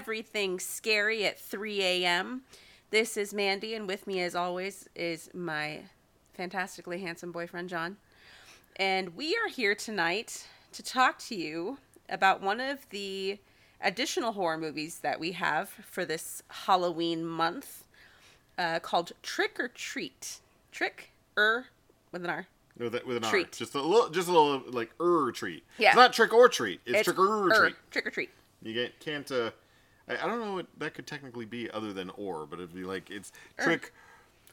Hello! Welcome to Everything Scary at 3 a.m. This is Mandy, and with me, as always, is my fantastically handsome boyfriend, John. And we are here tonight to talk to you about one of the additional horror movies that we have for this Halloween month uh, called Trick or Treat. Trick er with an R. With, a- with an R. Treat. Just a little, just a little like er treat. Yeah. It's not trick or treat. It's, trick or er, treat. Trick or treat. You get, can't. Uh, I, I don't know what that could technically be other than or, but it'd be like it's Er. trick,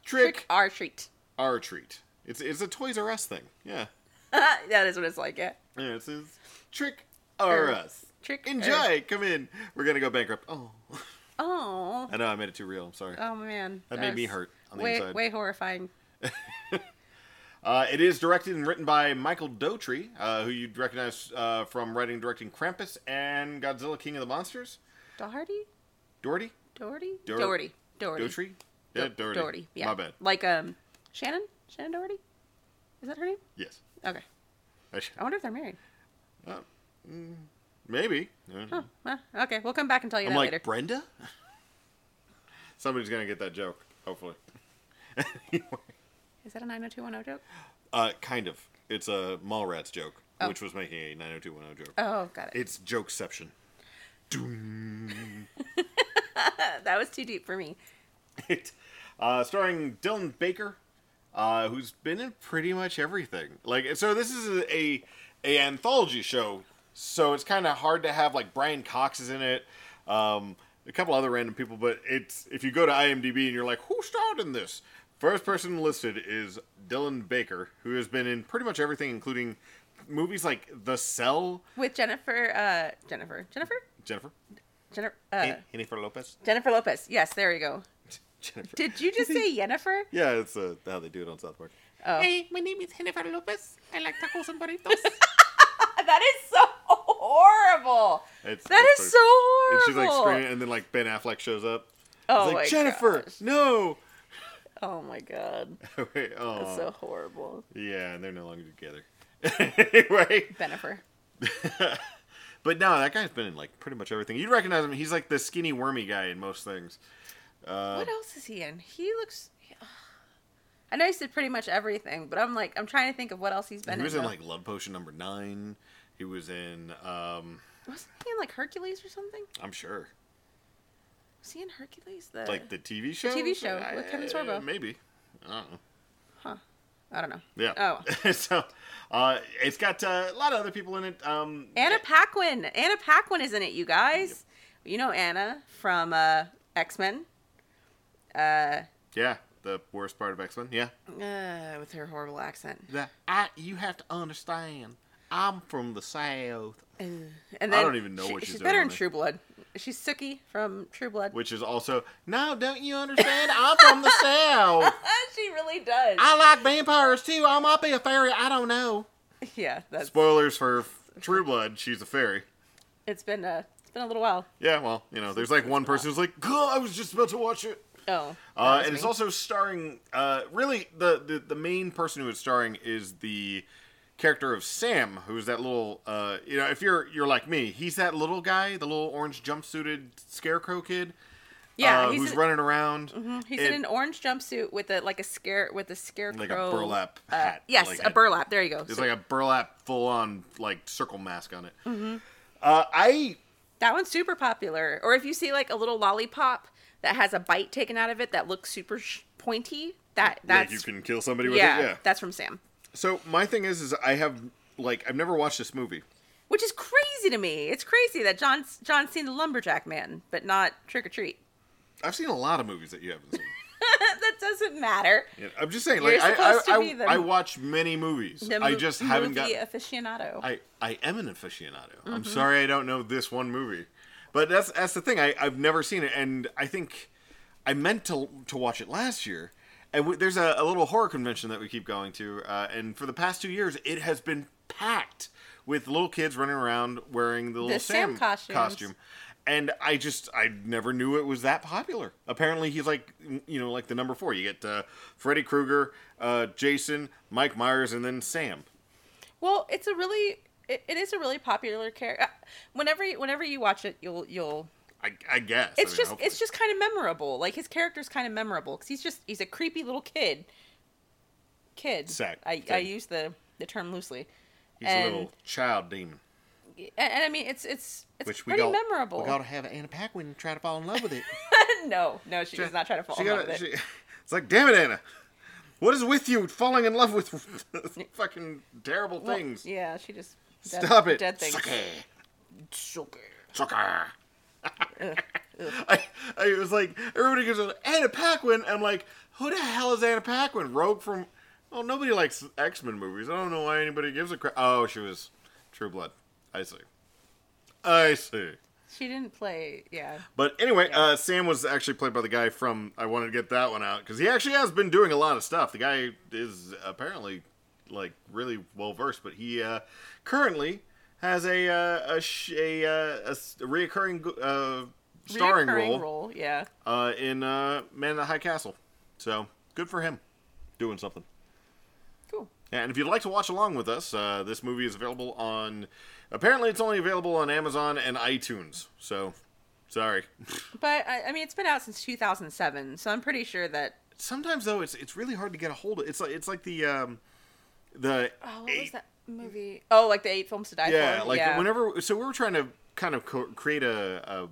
Trick trick, or treat. our treat. It's it's a Toys R Us thing. Yeah. that is what it's like, yeah. Yeah. It says trick R Er. us. Trick Enjoy. Come in. We're gonna go bankrupt. Oh. Oh. I know I made it too real. I'm sorry. Oh man. That made me hurt on the way, inside. Way horrifying. Uh, it is directed and written by Michael Dougherty, uh, who you'd recognize uh, from writing and directing Krampus and Godzilla King of the Monsters. Doherty? Doherty? Doherty? Doherty. Doherty. Dougherty? Yeah, Doherty. Doherty. Yeah. My bad. Like um Shannen? Shannen Doherty? Is that her name? Yes. Okay. I should- I wonder if they're married. uh, mm, maybe. Uh, Oh, well, okay. We'll come back and tell you I'm that like, later. Brenda? Somebody's going to get that joke, hopefully. Is that a 90210 joke? uh, kind of. It's a Mallrats joke, Oh. which was making a 90210 joke. Oh, got it. It's jokeception. That was too deep for me. Uh, starring Dylan Baker, uh, who's been in pretty much everything. Like, so this is a a, a anthology show, so it's kind of hard to have like Brian Cox is in it, um, a couple other random people. But it's if you go to IMDb and you're like, who starred in this? First person listed is Dylan Baker, who has been in pretty much everything, including movies like The Cell. With Jennifer, uh, Jennifer, Jennifer, Jennifer, Jennifer, uh, Jennifer Lopez. Jennifer Lopez. Yes, there you go. Jennifer. Did you just say Jennifer? yeah, it's uh, how they do it on South Park. Oh, Hey, my name is Jennifer Lopez. I like tacos and burritos. that is so horrible. It's, That it's is pretty- so And horrible. she's like screaming, and then like Ben Affleck shows up. Oh He's my like Jennifer, gosh. no. Oh my god. Wait, oh, That's so horrible. yeah, and they're no longer together. anyway, Jennifer. But no, that guy's been in like pretty much everything. You'd recognize him. He's like the skinny, wormy guy in most things. Uh, What else is he in? He looks. I know he said pretty much everything, but I'm like, I'm trying to think of what else he's been in. he was in. though. like Love Potion number nine. He was in, um, Wasn't he in like Hercules or something? I'm sure, Was he in Hercules? The like the TV show. TV show with Kevin Sorbo. Maybe. I don't know. I don't know. Yeah. Oh, so, uh, it's got uh, a lot of other people in it. Um, Anna Paquin. Anna Paquin is in it, you guys. You know Anna from uh, X Men. Uh, Yeah, the worst part of X Men. Yeah. uh, with her horrible accent. That I you have to understand. I'm from the south, And then I don't even know she- what she's she's doing better in. True Blood. She's Sookie from True Blood. which is also no. Don't you understand? I'm from the south. she really does. I like vampires too. I might be a fairy. I don't know. yeah, that's. Spoilers for True Blood. She's a fairy. It's been uh, it's been a little while. Yeah, well, you know, there's like one person who's like, "God, I was just about to watch it." Oh. Uh, and it's also starring. Uh, really, the, the the main person who is starring is the character of Sam, who's that little. Uh, you know, if you're you're like me, he's that little guy, the little orange jumpsuited scarecrow kid. yeah, uh, he's who's in, running around. He's and- in an orange jumpsuit with a like a scare with a scarecrow Like a burlap uh, hat, yes, like a a- burlap. There you go. It's So like a burlap full on like circle mask on it. Mm-hmm. Uh, I that one's super popular. Or if you see like a little lollipop that has a bite taken out of it that looks super sh- pointy, that that's like you can kill somebody with yeah, it. Yeah. that's from Sam. So my thing is, is I have like I've never watched this movie. Which is crazy to me. It's crazy that John's John's seen the Lumberjack Man, but not Trick or Treat. I've seen a lot of movies that you haven't seen. that doesn't matter. Yeah, I'm just saying, like I, I, I, I watch many movies. The I just haven't got. movie aficionado. I I am an aficionado. I'm Mm-hmm. sorry I don't know this one movie, but that's that's the thing. I I've never seen it, and I think I meant to to watch it last year. And w- there's a, a little horror convention that we keep going to, uh, and for the past two years, it has been packed with little kids running around wearing the little Sam Sam, costumes. costume. And I just I never knew it was that popular. Apparently, he's like you know like the number four. You get uh, Freddy Krueger, uh, Jason, Mike Myers, and then Sam. Well, it's a really it, it is a really popular character. Whenever you, whenever you watch it, you'll you'll. I, I guess. It's I mean, just hopefully. it's just kind of memorable. Like his character's kind of memorable because he's just he's a creepy little kid. Kid. Sack I I use the the term loosely. He's a little child demon. and, and I mean it's it's it's Which we pretty got, memorable. We got to have Anna Paquin try to fall in love with it. no, no, she does not try to fall She in love gotta- with it. she- it's like, damn it, Anna. What is with you falling in love with fucking terrible Well, things? yeah, she just dead, Stop it. Dead things. Suck it. Suck Sucker. I, I was like, everybody goes, Anna Paquin. I'm like, who the hell is Anna Paquin? Rogue from. Oh, nobody likes X Men movies. I don't know why anybody gives a crap. Oh, she was True Blood. I see. I see. She didn't play. Yeah. But anyway, uh, Sam was actually played by the guy from. I wanted to get that one out because he actually has been doing a lot of stuff. The guy is apparently like really well versed, but he uh, currently has a uh, a, sh- a, uh, a reoccurring uh, starring Reoccurring role, role. Yeah. Uh, in uh, Man in the High Castle. So good for him, doing something. Cool. And if you'd like to watch along with us, uh, this movie is available on. Apparently, it's only available on Amazon and iTunes. So, sorry. But I, I mean, it's been out since 2007, so I'm pretty sure that. Sometimes though, it's it's really hard to get a hold of. It's like it's like the um, the Oh, what was that movie? Oh, like the eight films to die yeah, for. like yeah. whenever. So we were trying to kind of co- create a, a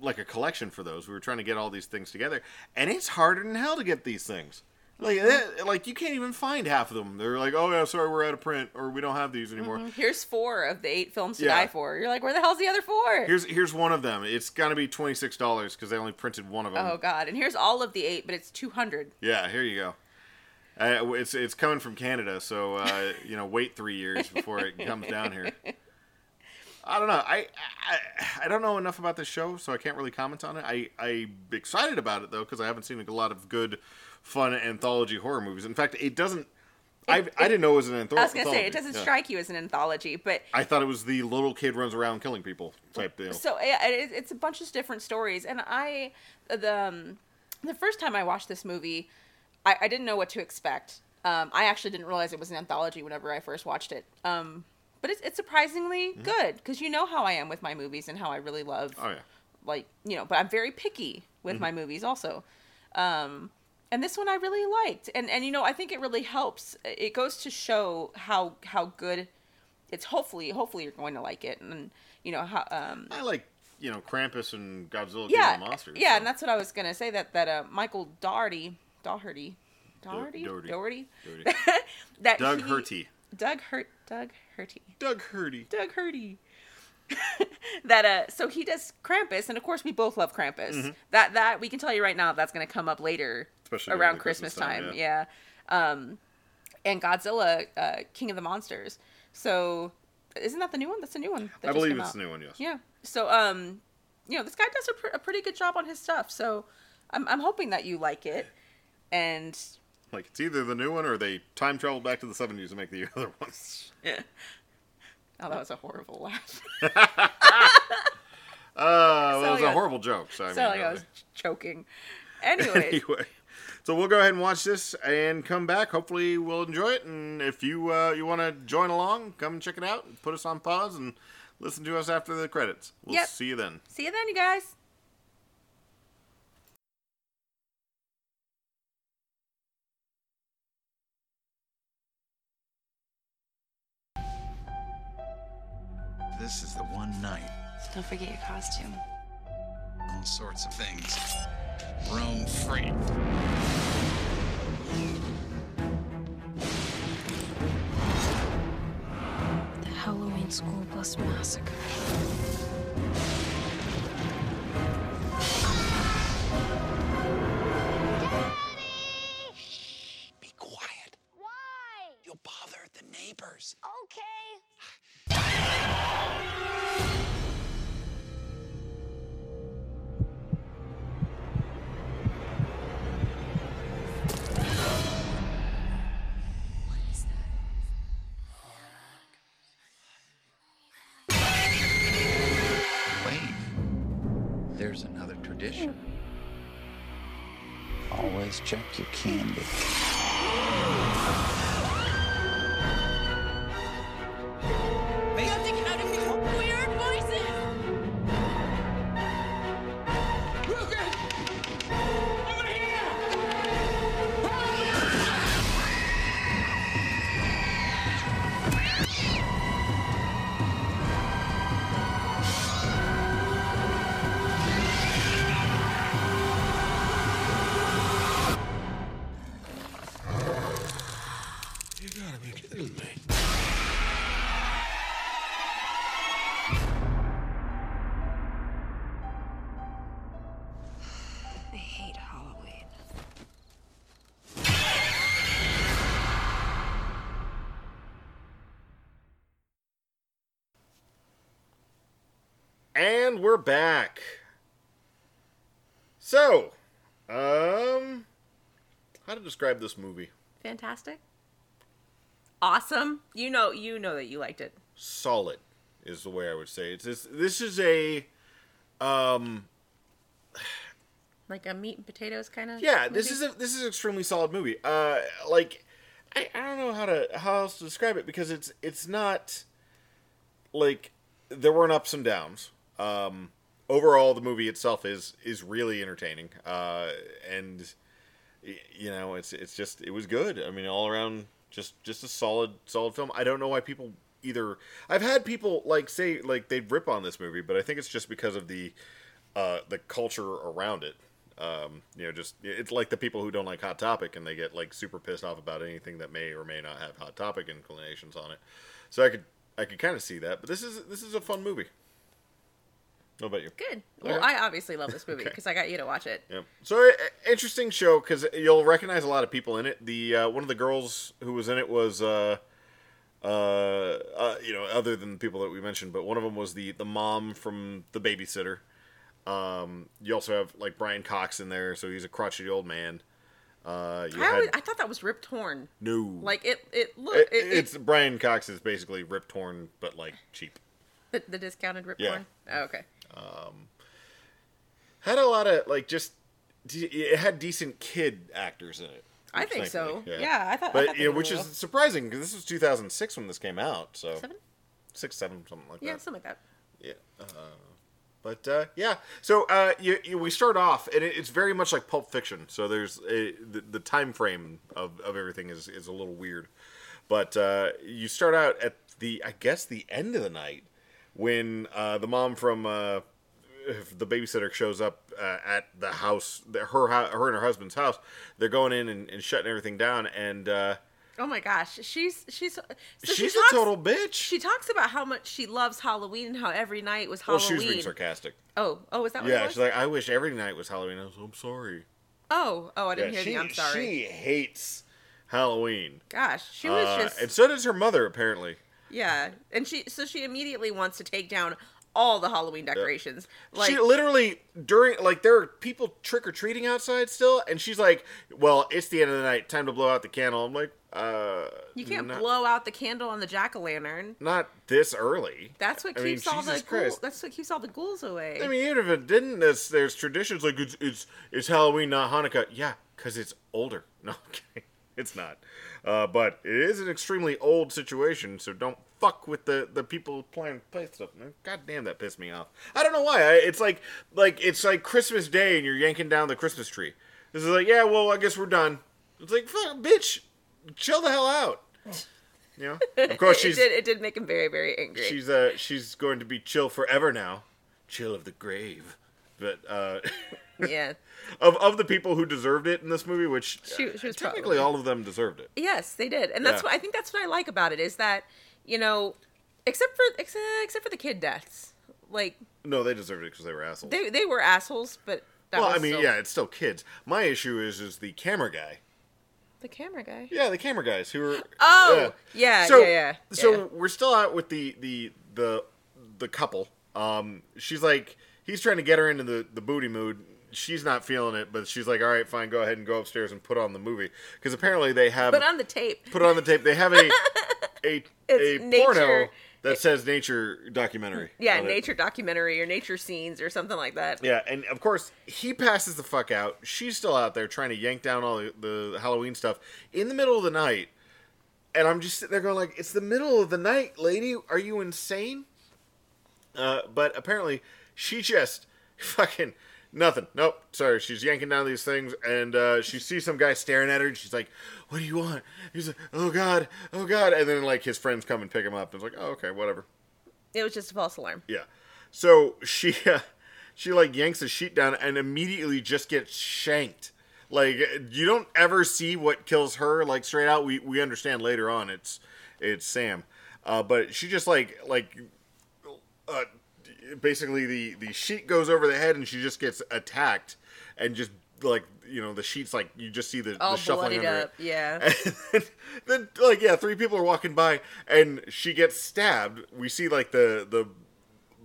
like a collection for those. We were trying to get all these things together, and it's harder than hell to get these things. Like Mm-hmm. that, like you can't even find half of them. They're like, oh yeah, sorry, we're out of print, or we don't have these anymore. Here's four of the eight films to Yeah. die for. You're like, where the hell's the other four? Here's here's one of them. It's gonna be twenty six dollars because they only printed one of them. oh God! And here's all of the eight, but it's 200. Yeah, here you go. Uh, it's it's coming from Canada, so uh, you know, wait three years before it comes down here. I don't know. I, I I don't know enough about this show, so I can't really comment on it. I I'm excited about it though because I haven't seen a lot of good, fun anthology horror movies. In fact, it doesn't. I I didn't know it was an anthology. I was gonna say it doesn't strike you as an anthology, but I thought it was the little kid runs around killing people type deal. so it, it's a bunch of different stories. And I the um, the first time I watched this movie, I, I didn't know what to expect. Um, I actually didn't realize it was an anthology whenever I first watched it. Um, but it's, it's surprisingly good because you know how I am with my movies and how I really love oh yeah. like you know but i'm very picky with my movies also um and this one i really liked and and you know i think it really helps it goes to show how how good it's hopefully hopefully you're going to like it and you know how um I like you know Krampus and Godzilla yeah King of Monsters. yeah so. and that's what i was gonna say that that uh michael doherty doherty doherty Doherty. doherty Doherty. that Doug he- Hurty. doug hurt doug hurty Doug Hurty. Doug Hurdy. that uh so he does Krampus and of course we both love Krampus. That that we can tell you right now that's going to come up later Especially around Christmas, Christmas time, time. Yeah. Um and Godzilla uh King of the Monsters. So isn't that the new one? That's the new one. That I believe it's out. the new one. Yes. Yeah. So um you know, this guy does a, pr- a pretty good job on his stuff. So I'm I'm hoping that you like it. And Like it's either the new one or they time traveled back to the seventies to make the other one. Yeah. Oh, that was a horrible laugh. Uh, well, it was a horrible joke. So I Sounded mean, like I was choking. Anyway, anyway, so we'll go ahead and watch this and come back. Hopefully, we'll enjoy it. And if you uh, you want to join along, come check it out. Put us on pause and listen to us after the credits. We'll Yep. see you then. see you then, you guys. This is the one night. Don't forget your costume. All sorts of things. Roam free. The Halloween School Bus Massacre. Be quiet. Why? You'll bother the neighbors. Okay. Tradition. Always check your candy. Back. So, um, how to describe this movie? Fantastic. Awesome. You know, you know that you liked it. Solid is the way I would say it. It's this, this is a, um, Like a meat and potatoes kind of. yeah, this is a this is an extremely solid movie. Uh, like, I, I don't know how to how else to describe it because it's it's not like there weren't ups and downs. Um, overall, the movie itself is is really entertaining. Uh, and you know, it's it's just it was good. I mean, all around, just just a solid solid film. I don't know why people either. I've had people like say like they'd rip on this movie, but I think it's just because of the uh, the culture around it. Um, you know, just it's like the people who don't like Hot Topic and they get like super pissed off about anything that may or may not have Hot Topic inclinations on it. So I could I could kind of see that, but this is this is a fun movie. What about you? Good. Well, Okay. I obviously love this movie Okay. because I got you to watch it. Yep. So interesting show because you'll recognize a lot of people in it. The uh, one of the girls who was in it was, uh, uh, uh, you know, other than the people that we mentioned, but one of them was the the mom from the babysitter. Um, you also have like Brian Cox in there, so he's a crotchety old man. Uh, you I, had always, I thought that was Rip Torn. no, Like it, it look It- it, it's Brian Cox is basically Rip Torn, but like cheap. the, the discounted Rip Yeah. Torn. Oh, okay. Had a lot of like just it had decent kid actors in it. I think so. thankfully, Yeah, I thought. I But thought they you know, which well. is surprising because this was 2006 when this came out. So seven. six, seven, something like Yeah, that. Yeah, something like that. Yeah. Uh, but uh, yeah, so uh, you, you, we start off, and it, it's very much like Pulp Fiction. So there's a, the, the time frame of, of everything is, is a little weird. But uh, you start out at the, I guess, the end of the night when uh, the mom from uh, the babysitter shows up uh, at the house, the, her, her and her husband's house. They're going in and, and shutting everything down, and uh, Oh my gosh, she's she's so she she's talks- a total bitch. She talks about how much she loves Halloween and how every night was Halloween. well, Halloween. she was being sarcastic. oh, oh, is that Yeah, she's like, I wish every night was Halloween. I was, I'm sorry. oh, oh, I didn't Yeah, hear the. I'm sorry. She hates Halloween. Gosh, she was Uh, just and so does her mother, apparently. Yeah, and she so she immediately wants to take down all the Halloween decorations. Like she literally during like there are people trick or treating outside still, and she's like, "Well, it's the end of the night. Time to blow out the candle." I'm like, "Uh, you can't not, blow out the candle on the jack o' lantern. not this early." That's what I mean, keeps all the ghouls. That's what keeps all the ghouls away. I mean, even if it didn't, there's, there's traditions like it's it's it's Halloween, not Hanukkah. Yeah, because it's older. No, okay, it's not. Uh, but it is an extremely old situation, so don't fuck with the, the people playing play stuff. God damn, that pissed me off. I don't know why. I, it's like like it's like Christmas Day and you're yanking down the Christmas tree. This is like, yeah, well, I guess we're done. It's like, fuck, bitch, chill the hell out. You know, of course it did. It did make him very, very angry. she's uh she's going to be chill forever now, chill of the grave. But uh, yeah. of of the people who deserved it in this movie, which She- she was technically probably- all of them deserved it. Yes, they did, and that's Yeah. what I think. That's what I like about it is that you know, except for except, except for the kid deaths, like No, they deserved it because they were assholes. they they were assholes, but that well, I mean, still- yeah, it's still kids. My issue is is the camera guy. the camera guy. Yeah, the camera guys who were. Oh, yeah, so, yeah, yeah, So yeah. we're still out with the the the the couple. Um, she's like, he's trying to get her into the the booty mood. She's not feeling it, but she's like, all right, fine, go ahead and go upstairs and put on the movie because apparently they have But on the tape, put on the tape. They have a a It's a nature- porno that says nature documentary. yeah, on it. nature documentary or nature scenes or something like that. Yeah, and of course he passes the fuck out. She's still out there trying to yank down all the, the Halloween stuff in the middle of the night, and I'm just sitting there going like, "It's the middle of the night, lady. Are you insane?" Uh, but apparently she just fucking nothing. Nope. Sorry, she's yanking down these things, and uh, she sees some guy staring at her, and she's like, "What do you want?" He's like, "Oh God, oh God," and then like his friends come and pick him up, and it's like, "Oh okay, whatever." It was just a false alarm. Yeah. So she uh, she like yanks the sheet down and immediately just gets shanked. Like you don't ever see what kills her like straight out. We we understand later on it's it's Sam. Uh, but she just like like uh, basically the the sheet goes over the head and she just gets attacked and just like you know the sheets like you just see the, All the shuffling under up. it. Yeah. And then, like, yeah, three people are walking by, and she gets stabbed. We see like the the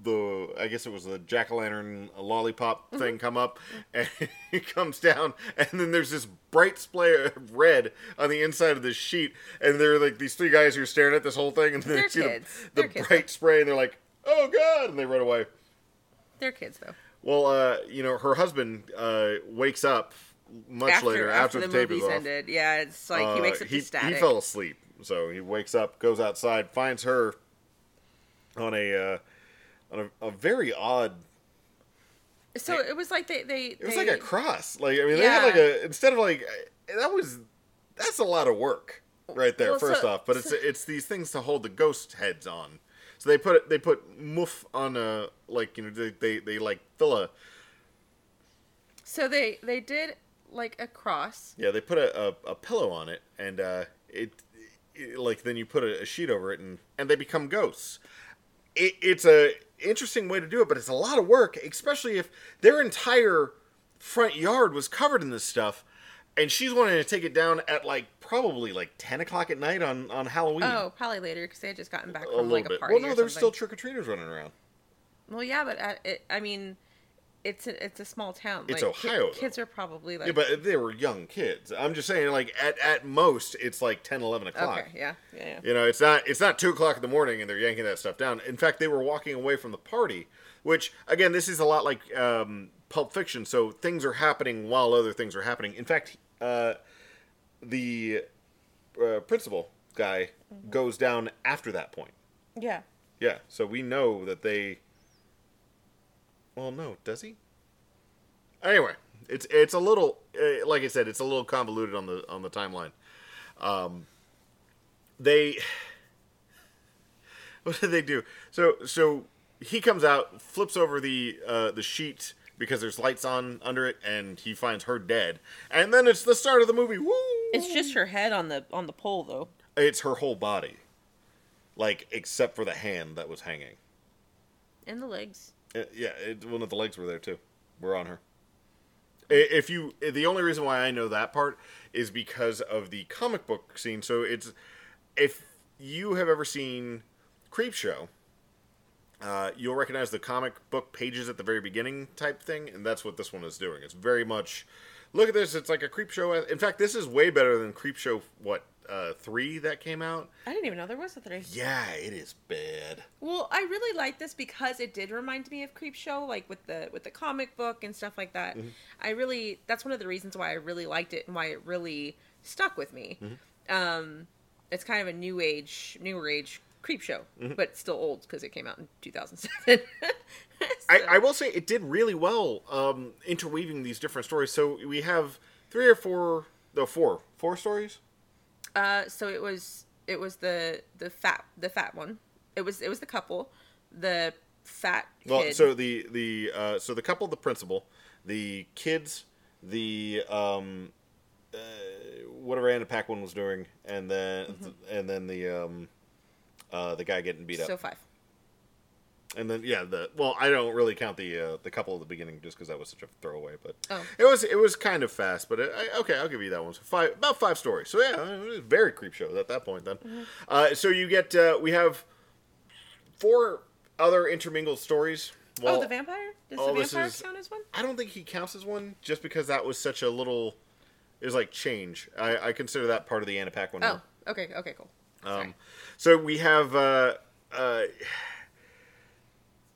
the I guess it was the jack o' lantern lollipop mm-hmm. thing come up, and it comes down, and then there's this bright splay of red on the inside of this sheet, and they're like these three guys who are staring at this whole thing, and then They're they see the, kids. the kids, bright spray, and they're like, "Oh God!" and they run away. They're kids though. Well, uh, you know, her husband uh, wakes up much later after, the, tape is off. ended. Yeah, it's like he wakes Uh, up he, he fell asleep, so he wakes up, goes outside, finds her on a uh, on a, a very odd. so it was like they they It was they, like a cross. Like I mean, they had like a instead of like that was that's a lot of work right there. Well, first so- off, but it's it's these things to hold the ghost heads on. So they put they put muff on a like you know they they, they like fill a So they they did like a cross. Yeah, they put a, a, a pillow on it, and uh, it, it- like then you put a, a sheet over it, and and they become ghosts. It, it's a interesting way to do it, but it's a lot of work, especially if their entire front yard was covered in this stuff, and she's wanting to take it down at like probably like ten o'clock at night on on Halloween. Oh, probably later because they had just gotten back a from like a bit. party. Well, no, there's still trick or treaters running around. Well, yeah, but at, it, I mean, it's a, it's a small town. It's like, Ohio, though. Kids are probably like Yeah, but they were young kids. I'm just saying, like at at most, it's like 10, 11 o'clock. okay, yeah, yeah, yeah. You know, it's not it's not two o'clock in the morning and they're yanking that stuff down. In fact, they were walking away from the party, which again, this is a lot like um, Pulp Fiction. So things are happening while other things are happening. In fact, uh, the uh, principal guy goes down after that point. yeah. Yeah, so we know that they. Well, no, does he? Anyway, it's it's a little uh, like I said, it's a little convoluted on the on the timeline. Um, they what did they do? So so he comes out, flips over the uh, the sheet because there's lights on under it, and he finds her dead. And then it's the start of the movie. Woo! It's just her head on the on the pole though. It's her whole body, like except for the hand that was hanging. And the legs. Uh, yeah, it, one of the legs were there too. We're on her. If you, the only reason why I know that part is because of the comic book scene. So it's, if you have ever seen Creepshow, uh, you'll recognize the comic book pages at the very beginning type thing, and that's what this one is doing. It's very much, look at this. It's like a creep show. In fact, this is way better than creep show. What uh, three that came out? I didn't even know there was a three. Yeah, it is bad. Well, I really like this because it did remind me of Creepshow, like with the with the comic book and stuff like that. I really that's one of the reasons why I really liked it and why it really stuck with me. Um, it's kind of a new age, newer age Creepshow, but still old because it came out in 2007. I, So- I will say it did really well um, interweaving these different stories. So we have three or four, no, four, four stories. Uh, so it was it was the the fat the fat one. It was it was the couple, the fat Well, so the the uh, so the couple, the principal, the kids, the um, uh, whatever Anna Paquin was doing, and then and then the um, uh, the guy getting beat up, so five. and then yeah, the well, I don't really count the uh, the couple at the beginning just because that was such a throwaway, but Oh. it was it was kind of fast, but it, I, okay, I'll give you that one. So five about five stories. So yeah, it was very creep show at that point. Then, Mm-hmm. uh, so you get uh, we have four other intermingled stories. Well, oh, the vampire. Does oh, the vampire is- count as one? I don't think he counts as one just because that was such a little. It was like change. I, I consider that part of the Anna Paquin. Oh, one. okay, okay, cool. Um, so we have uh, uh,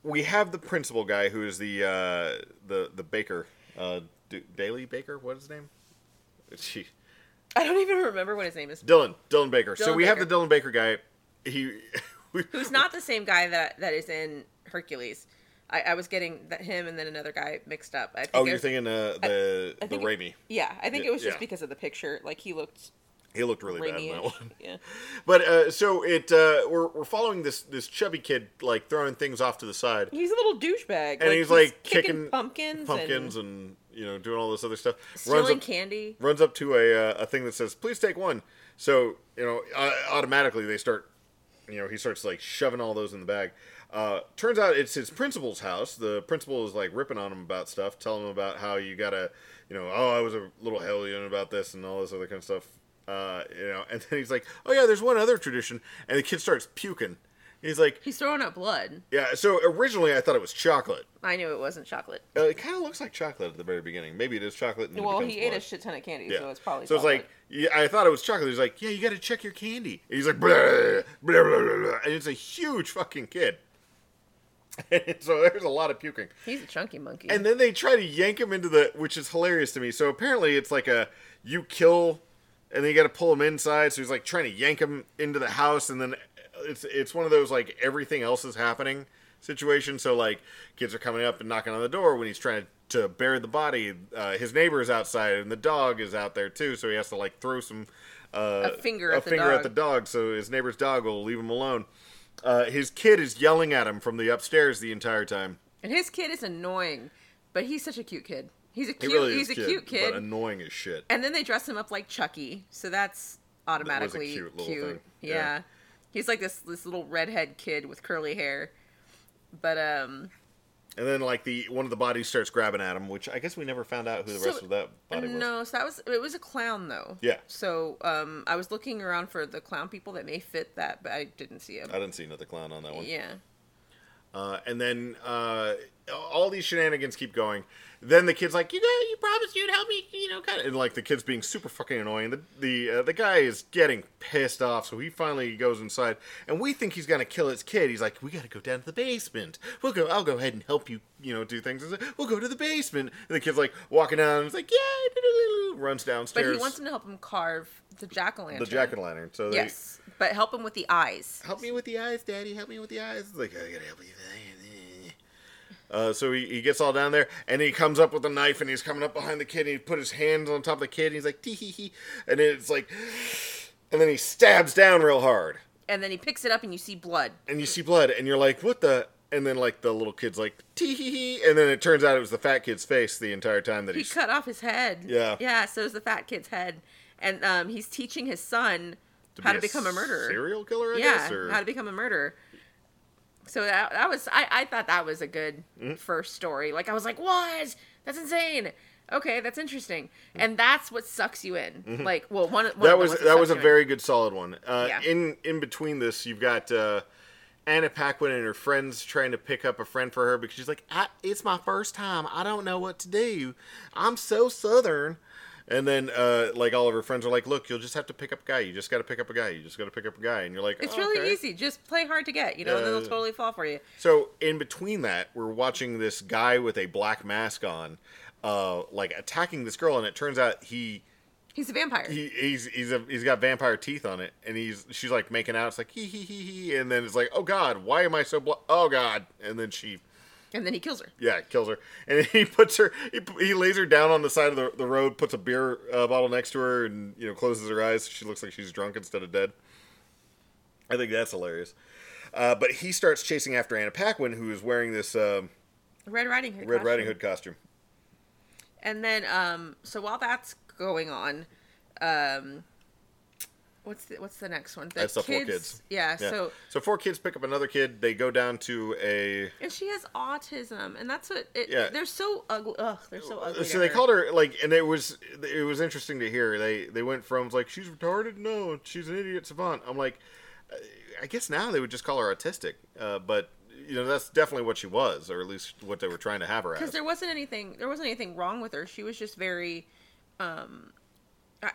we have the principal guy who is the uh, the the baker, uh, D- Daily Baker. What is his name? She I don't even remember what his name is. Dylan Dylan Baker. so Dylan we have Baker. the Dylan Baker guy. He Who's not the same guy that that is in Hercules. I, I was getting that him and then another guy mixed up. I think oh, it you're was- thinking uh, the I the think it- Raimi. Yeah, I think Yeah, it was just yeah. because of the picture. Like he looked He looked really bad in that one. Yeah. But uh, so it uh, we're we're following this this chubby kid like throwing things off to the side. He's a little douchebag. and he's like kicking, pumpkins, pumpkins, and, and, you know doing all this other stuff. stealing runs up, candy. runs up to a uh, a thing that says "Please take one." So you know uh, automatically they start, you know, he starts like shoving all those in the bag. Uh, turns out it's his principal's house. The principal is like ripping on him about stuff, telling him about how you gotta, you know, oh I was a little hellion about this and all this other kind of stuff. Uh, you know, and then he's like, oh yeah, there's one other tradition, and the kid starts puking. He's like, He's throwing up blood. yeah. So originally I thought it was chocolate. I knew it wasn't chocolate. Uh, it kind of looks like chocolate at the very beginning. Maybe it is chocolate. And Well, he ate a shit ton of candy, Yeah. so it's probably So it's like, yeah, I thought it was chocolate. He's like, yeah, you got to check your candy. And he's like, blah, blah, blah, blah, blah. and it's a huge fucking kid. And so there's a lot of puking. He's a chunky monkey. And then they try to yank him into the, which is hilarious to me. So apparently it's like a, you kill, and then you got to pull him inside. So he's like trying to yank him into the house, and then it's it's one of those like everything else is happening situation. So like kids are coming up and knocking on the door when he's trying to, to bury the body. Uh, his neighbor is outside, and the dog is out there too. So he has to like throw some uh, A finger a at the finger dog. at the dog, so his neighbor's dog will leave him alone. Uh, his kid is yelling at him from the upstairs the entire time. And his kid is annoying, but he's such a cute kid. He's a He cute. really he's a cute kid. but annoying as shit. and then they dress him up like Chucky, so that's automatically cute cute. thing. Yeah. Yeah. he's like this this little redhead kid with curly hair. But um, And then like the one of the bodies starts grabbing at him, which I guess we never found out who the So- rest of that body was. no, so that was it was a clown though. Yeah. So um, I was looking around for the clown people that may fit that, but I didn't see him. I didn't see another clown on that one. Yeah. Uh, and then uh, all these shenanigans keep going. Then the kid's like, "You got, you promised you'd help me, you know." Kind of, and like the kid's being super fucking annoying. The the uh, the guy is getting pissed off, so he finally goes inside, and we think he's gonna kill his kid. He's like, "We gotta go down to the basement. We'll go. I'll go ahead and help you, you know, do things." We'll go to the basement. And the kid's like walking down, and he's like, "Yeah," runs downstairs. But he wants him to help him carve the jack o' lantern. the jack o' lantern. So they, Yes, but help him with the eyes. help me with the eyes, Daddy. Help me with the eyes. It's like I gotta help you. Uh, so he, he gets all down there and he comes up with a knife and he's coming up behind the kid and he put his hands on top of the kid and he's like tee hee hee and it's like and then he stabs down real hard And then he picks it up and you see blood. and you see blood and you're like what the and then like the little kid's like tee hee hee and then it turns out it was the fat kid's face the entire time that He he's cut off his head. Yeah. Yeah, so it's the fat kid's head. And um, he's teaching his son how be to become a murderer. serial killer I yeah, guess or how to become a murderer. So that, that was I, I thought that was a good Mm-hmm. first story. Like I was like, what? That's insane. Okay, that's interesting, Mm-hmm. and that's what sucks you in. Like, well, one, one that was ones that was a you in. very good solid one. Uh, Yeah. In in between this, you've got uh, Anna Paquin and her friends trying to pick up a friend for her because she's like, I, "It's my first time. I don't know what to do. I'm so southern." And then, uh, like all of her friends are like, "Look, you'll just have to pick up a guy. You just got to pick up a guy. You just got to pick up a guy." And you're like, It's "Oh, really okay." easy. Just play hard to get, you know, and then they'll totally fall for you. So in between that, we're watching this guy with a black mask on, uh, like attacking this girl, and it turns out he He's a vampire. he, he's he's a, he's got vampire teeth on it, and he's she's like making out. It's like hee hee hee hee, and then it's like, oh god, why am I so blo- oh god, and then she and then he kills her. yeah kills her, and he puts her he, he lays her down on the side of the, the road, puts a beer uh, bottle next to her, and you know closes her eyes. So she looks like she's drunk instead of dead. I think that's hilarious. Uh, but he starts chasing after Anna Paquin, who is wearing this um Red Riding Hood. Red costume. Riding Hood costume. And then, um, so while that's going on, um, what's the, what's the next one? The That's the four kids. Yeah, Yeah. So so four kids pick up another kid. They go down to a and she has autism, and that's what it. Yeah. They're so ugly. Ugh, they're so ugly. so they her. called her like and it was it was interesting to hear they they went from like she's retarded no she's an idiot savant i'm like uh, i guess now they would just call her autistic uh, but you know that's definitely what she was or at least what they were trying to have her as because there wasn't anything. There wasn't anything wrong with her. She was just very. Um, I-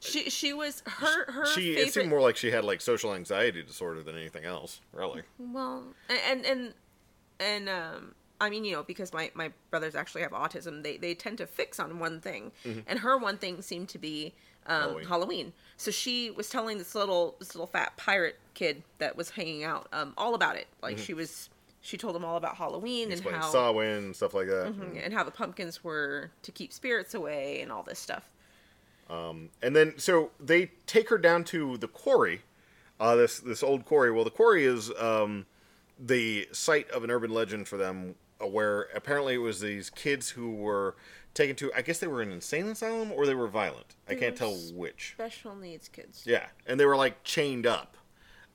she she was her her she favorite. it seemed more like she had like social anxiety disorder than anything else really Well, and and and um, I mean, you know, because my my brothers actually have autism, they they tend to fix on one thing, and her one thing seemed to be um, Halloween. Halloween. So she was telling this little this little fat pirate kid that was hanging out um, all about it. Like she was, she told him all about Halloween and how Samhain and stuff like that. And how the pumpkins were to keep spirits away and all this stuff. and then so they take her down to the quarry uh, this this old quarry. Well the quarry is um, the site of an urban legend for them uh, where apparently it was these kids who were taken to i guess they were in an insane asylum or they were violent. I can't tell which. Special needs kids. yeah and they were like chained up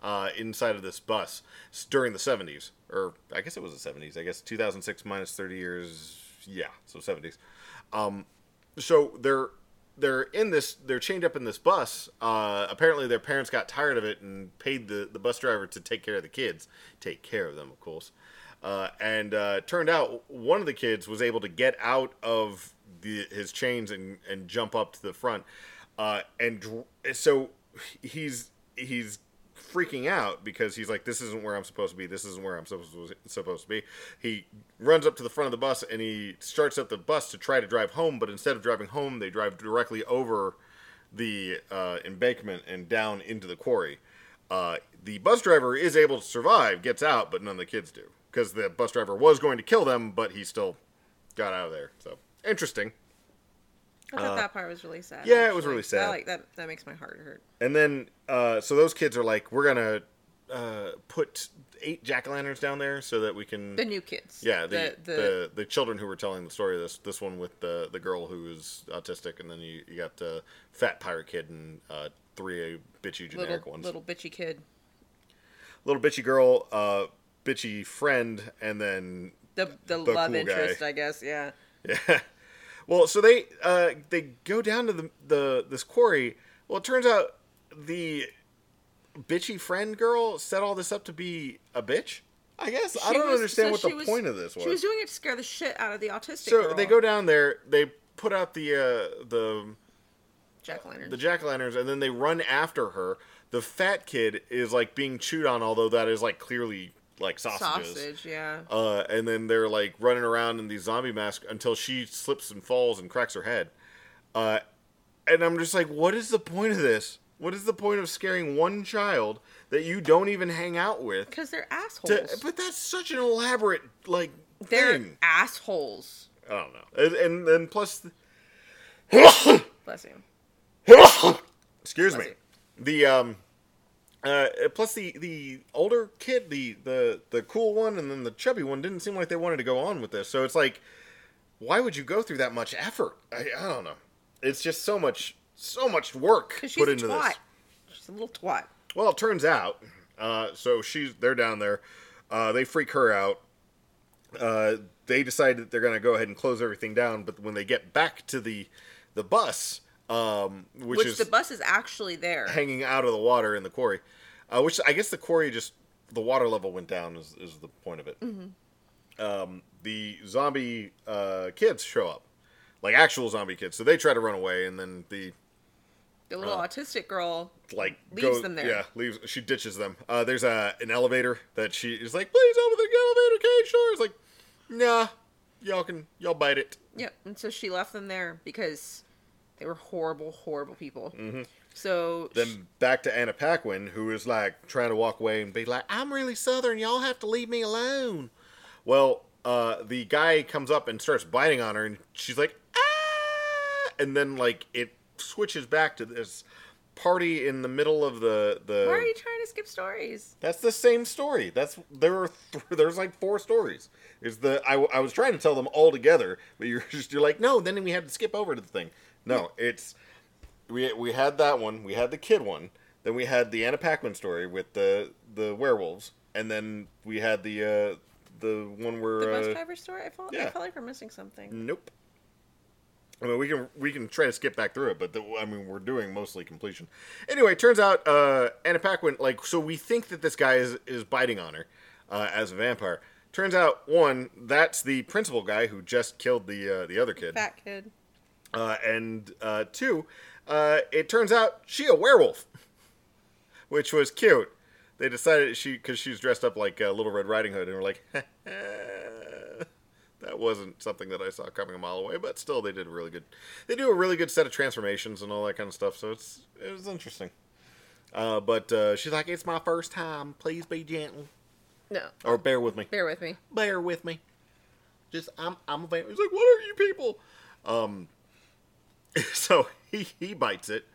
uh, inside of this bus during the 70s or i guess it was the 70s i guess 2006 minus 30 years yeah so 70s um, so they're they're in this. They're chained up in this bus. Uh, apparently, their parents got tired of it and paid the the bus driver to take care of the kids. Take care of them, of course. Uh, and uh, turned out one of the kids was able to get out of the, his chains and, and jump up to the front. Uh, and dr- so he's he's freaking out because he's like, "This isn't where I'm supposed to be. This isn't where I'm supposed to, be." He runs up to the front of the bus and he starts up the bus to try to drive home. But instead of driving home, they drive directly over the uh, embankment and down into the quarry. Uh, the bus driver is able to survive, gets out, but none of the kids do because the bus driver was going to kill them, but he still got out of there. So interesting. I thought that part was really sad. Uh, yeah, it was really sad. I like that. That makes my heart hurt. And then, uh, so those kids are like, we're gonna uh, put eight jack o' lanterns down there so that we can. The new kids. yeah, the the, the, the children who were telling the story. This this one with the the girl who is autistic, and then you, you got the fat pirate kid and uh, three bitchy generic little ones. little bitchy kid. Little bitchy girl, uh, bitchy friend, and then The the, The love cool guy. interest, I guess. Yeah. Yeah. Well, so they uh, they go down to the the this quarry. Well, it turns out the bitchy friend girl set all this up to be a bitch. I guess I don't was- understand so what the was- point of this was. She was doing it to scare the shit out of the autistic so girl. they go down there. They put out the uh, the Jack Lantern. the jack lanterns, and then they run after her. The fat kid is like being chewed on, although that is like clearly like sausages. Sausage. Yeah. Uh, and then they're like running around in these zombie masks until she slips and falls and cracks her head. Uh, and I'm just like, what is the point of this? What is the point of scaring one child that you don't even hang out with? Because they're assholes. To, but that's such an elaborate like they're thing. assholes. I don't know. And and, and plus, Bless you. excuse me, you. the um. Uh, plus the the older kid, the the the cool one, and then the chubby one didn't seem like they wanted to go on with this. So it's like, why would you go through that much effort? I, I don't know. It's just so much so much work put a into twat. this. She's a little twat. Well, it turns out, uh, so she's they're down there. Uh, they freak her out. Uh, they decide that they're going to go ahead and close everything down. But when they get back to the the bus, um, which, Which, is the bus is actually there. hanging out of the water in the quarry, uh, which I guess the quarry just the water level went down is, is the point of it. Um, the zombie uh, kids show up, like actual zombie kids. So they try to run away, and then the The little uh, autistic girl. like Leaves go- them there. Yeah, leaves. She ditches them. Uh, there's a an elevator that she is like, please open the elevator, Kate. Sure. It's like, nah, y'all can y'all bite it. Yep. And so she left them there because they were horrible, horrible people. Mm-hmm. So Then back to Anna Paquin, who is like trying to walk away and be like, I'm really southern. Y'all have to leave me alone. Well, uh, the guy comes up and starts biting on her, and she's like, ah, and then like it switches back to this party in the middle of the the. why are you trying to skip stories? That's the same story. That's there are th- there's like four stories. Is the I, I was trying to tell them all together, but you're just you're like no. Then we had to skip over to the thing. No, it's we we had that one. We had the kid one. Then we had the Anna Paquin story with the the werewolves, and then we had the uh, the one where The bus uh, driver story. I felt, I felt like we're missing something. Nope. I mean, we can we can try to skip back through it, but the, I mean, we're doing mostly completion. Anyway, turns out uh, Anna Paquin, like, so we think that this guy is is biting on her uh, as a vampire. Turns out, one, that's the principal guy who just killed the uh, the other kid, Fat kid. Uh, and uh, two, uh, it turns out she a werewolf, which was cute. They decided she because she's dressed up like uh, Little Red Riding Hood, and we're like, that wasn't something that I saw coming a mile away. But still, they did a really good. They do a really good set of transformations and all that kind of stuff. So it's it was interesting. Uh, but uh, she's like, it's my first time. Please be gentle No. or bear with me Bear with me. bear with me. Just I'm I'm a vampire. He's like, what are you people? Um, so he he bites it,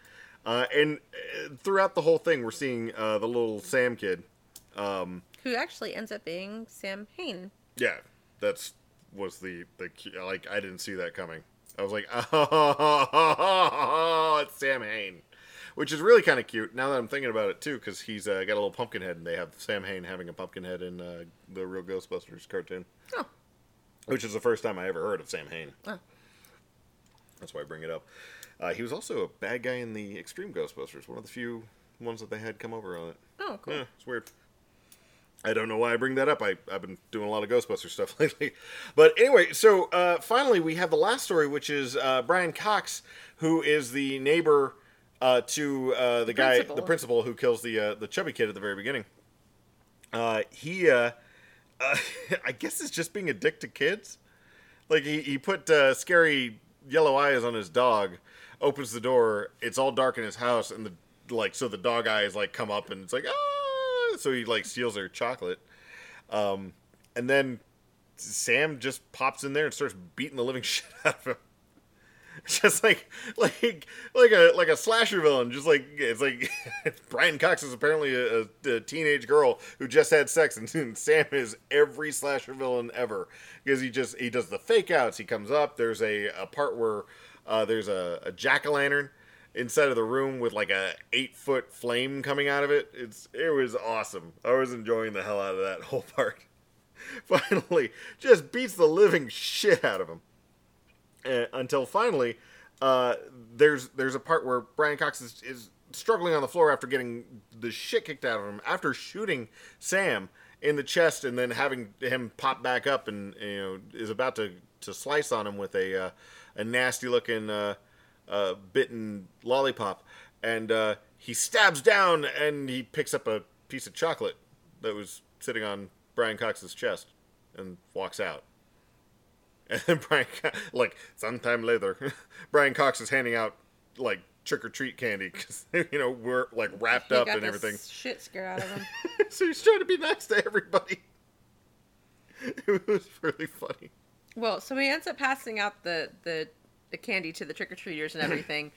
uh, and uh, throughout the whole thing, we're seeing uh, the little Sam kid. Um, Who actually ends up being Sam Hain. yeah, that's was the the key- like I didn't see that coming. I was like, oh, it's Samhain, which is really kind of cute. Now that I'm thinking about it too, because he's uh, got a little pumpkin head, and they have Samhain having a pumpkin head in uh, the real Ghostbusters cartoon. Oh. which is the first time I ever heard of Samhain. Oh. That's why I bring it up. Uh, he was also a bad guy in the Extreme Ghostbusters, one of the few ones that they had come over on it. Oh, cool. Yeah, it's weird. I don't know why I bring that up. I, I've been doing a lot of Ghostbuster stuff lately. But anyway, so uh, finally we have the last story, which is uh, Brian Cox, who is the neighbor uh, to uh, the, guy, principal. the principal who kills the uh, the chubby kid at the very beginning. Uh, he, uh, uh, I guess, is just being a dick to kids. Like he, he put uh, scary yellow eyes on his dog, opens the door. It's all dark in his house, and the like so the dog eyes like come up and it's like ah. So he like steals her chocolate, um, and then Sam just pops in there and starts beating the living shit out of him. Just like like like a like a slasher villain, just like it's like Brian Cox is apparently a, a, teenage girl who just had sex, and, and Sam is every slasher villain ever because he just he does the fake outs. He comes up. There's a, a part where uh, there's a, a jack o' lantern inside of the room with like a eight foot flame coming out of it. It's it was awesome. I was enjoying the hell out of that whole part. Finally, just beats the living shit out of him. Uh, until finally, uh, there's there's a part where Brian Cox is, is struggling on the floor after getting the shit kicked out of him after shooting Sam in the chest and then having him pop back up and you know is about to, to slice on him with a uh, a nasty looking uh, uh, bitten lollipop and uh, he stabs down and he picks up a piece of chocolate that was sitting on Brian Cox's chest and walks out. And then Brian, like sometime later, Brian Cox is handing out like trick or treat candy because you know we're like wrapped He up and everything. Shit scared out of him. so he's trying to be nice to everybody. It was really funny. well, so he ends up passing out the the, the candy to the trick or treaters and everything,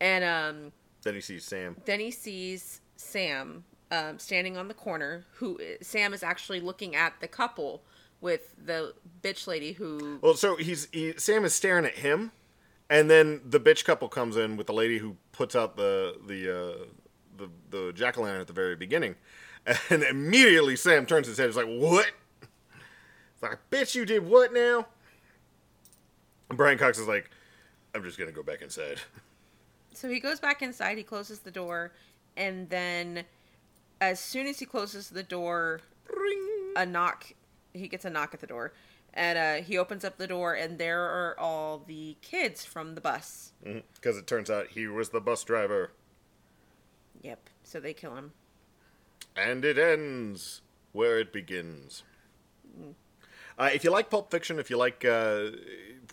and um, Then he sees Sam. then he sees Sam um, standing on the corner. Who Sam is actually looking at the couple with the bitch lady who Well, so he's he, Sam is staring at him, and then the bitch couple comes in with the lady who puts out the the uh, the the jack o' lantern at the very beginning, and immediately Sam turns his head. He's like, "What?" It's like, "Bitch, you did what now?" And Brian Cox is like, "I'm just gonna go back inside." So he goes back inside, he closes the door, and then as soon as he closes the door, a knock, he gets a knock at the door. And uh, he opens up the door, and there are all the kids from the bus. Because it turns out he was the bus driver, Yep. So they kill him. and it ends where it begins. Uh, if you like Pulp Fiction, if you like uh,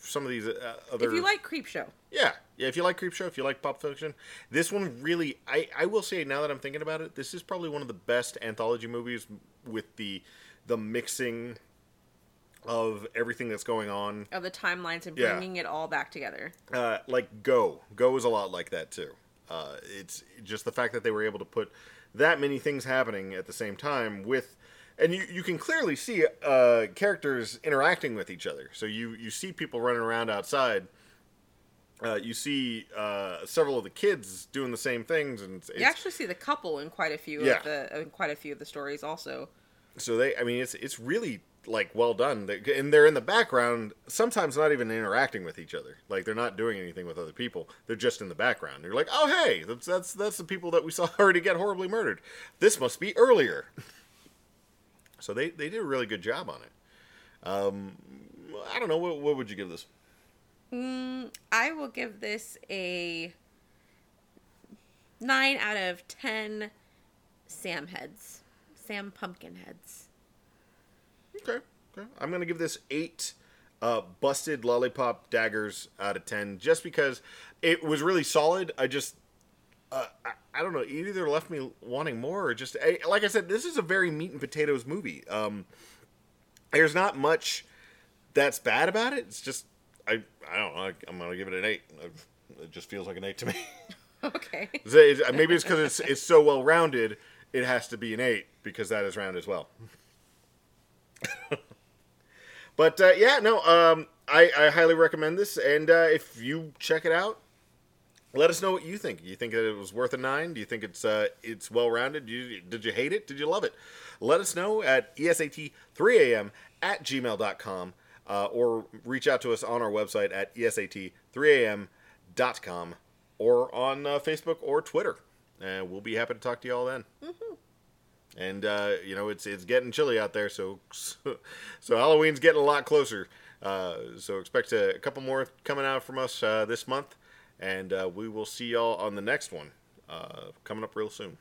some of these uh, other, If you like Creepshow, Yeah, yeah. If you like Creepshow, if you like Pulp Fiction, this one really, I, I will say now that I'm thinking about it, this is probably one of the best anthology movies with the the mixing of everything that's going on. of the timelines and Yeah. bringing it all back together. Uh, like Go, Go is a lot like that too. Uh, it's just the fact that they were able to put that many things happening at the same time with. And you, you can clearly see uh, characters interacting with each other. So you, you see people running around outside. Uh, you see uh, several of the kids doing the same things, and it's, You actually see the couple in quite a few Yeah. of the in quite a few of the stories also. so they. I mean, it's it's really like well done, They- and they're in the background. Sometimes not even interacting with each other. Like they're not doing anything with other people. They're just in the background. You're like, oh hey, that's that's that's the people that we saw already get horribly murdered. This must be earlier. so they they did a really good job on it. Um, I don't know what what would you give this? I will give this a nine out of ten Sam heads. Sam pumpkin heads. Okay. Okay. I'm gonna give this eight uh, busted lollipop daggers out of ten, just because it was really solid. I just, uh, I, I don't know, it either left me wanting more or just, I, like I said, this is a very meat and potatoes movie. Um, there's not much that's bad about it. It's just, I, I don't know. I, I'm gonna give it an eight. It just feels like an eight to me. Okay. Maybe it's because it's it's so well rounded. It has to be an eight because that is round as well. but uh, yeah, no, um, I, I highly recommend this, and uh, if you check it out, let us know what you think. You think that it was worth a nine? Do you think it's uh, it's well rounded? Did you, did you hate it? Did you love it? Let us know at E esat3am at gmail.com uh, or reach out to us on our website at E esat3am or on uh, Facebook or Twitter. And we'll be happy to talk to you all then. And uh, you know it's it's getting chilly out there, so so Halloween's getting a lot closer. Uh, so expect a, a couple more coming out from us uh, this month, and uh, we will see y'all on the next one uh, coming up real soon.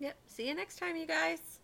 Yep. See you next time, you guys.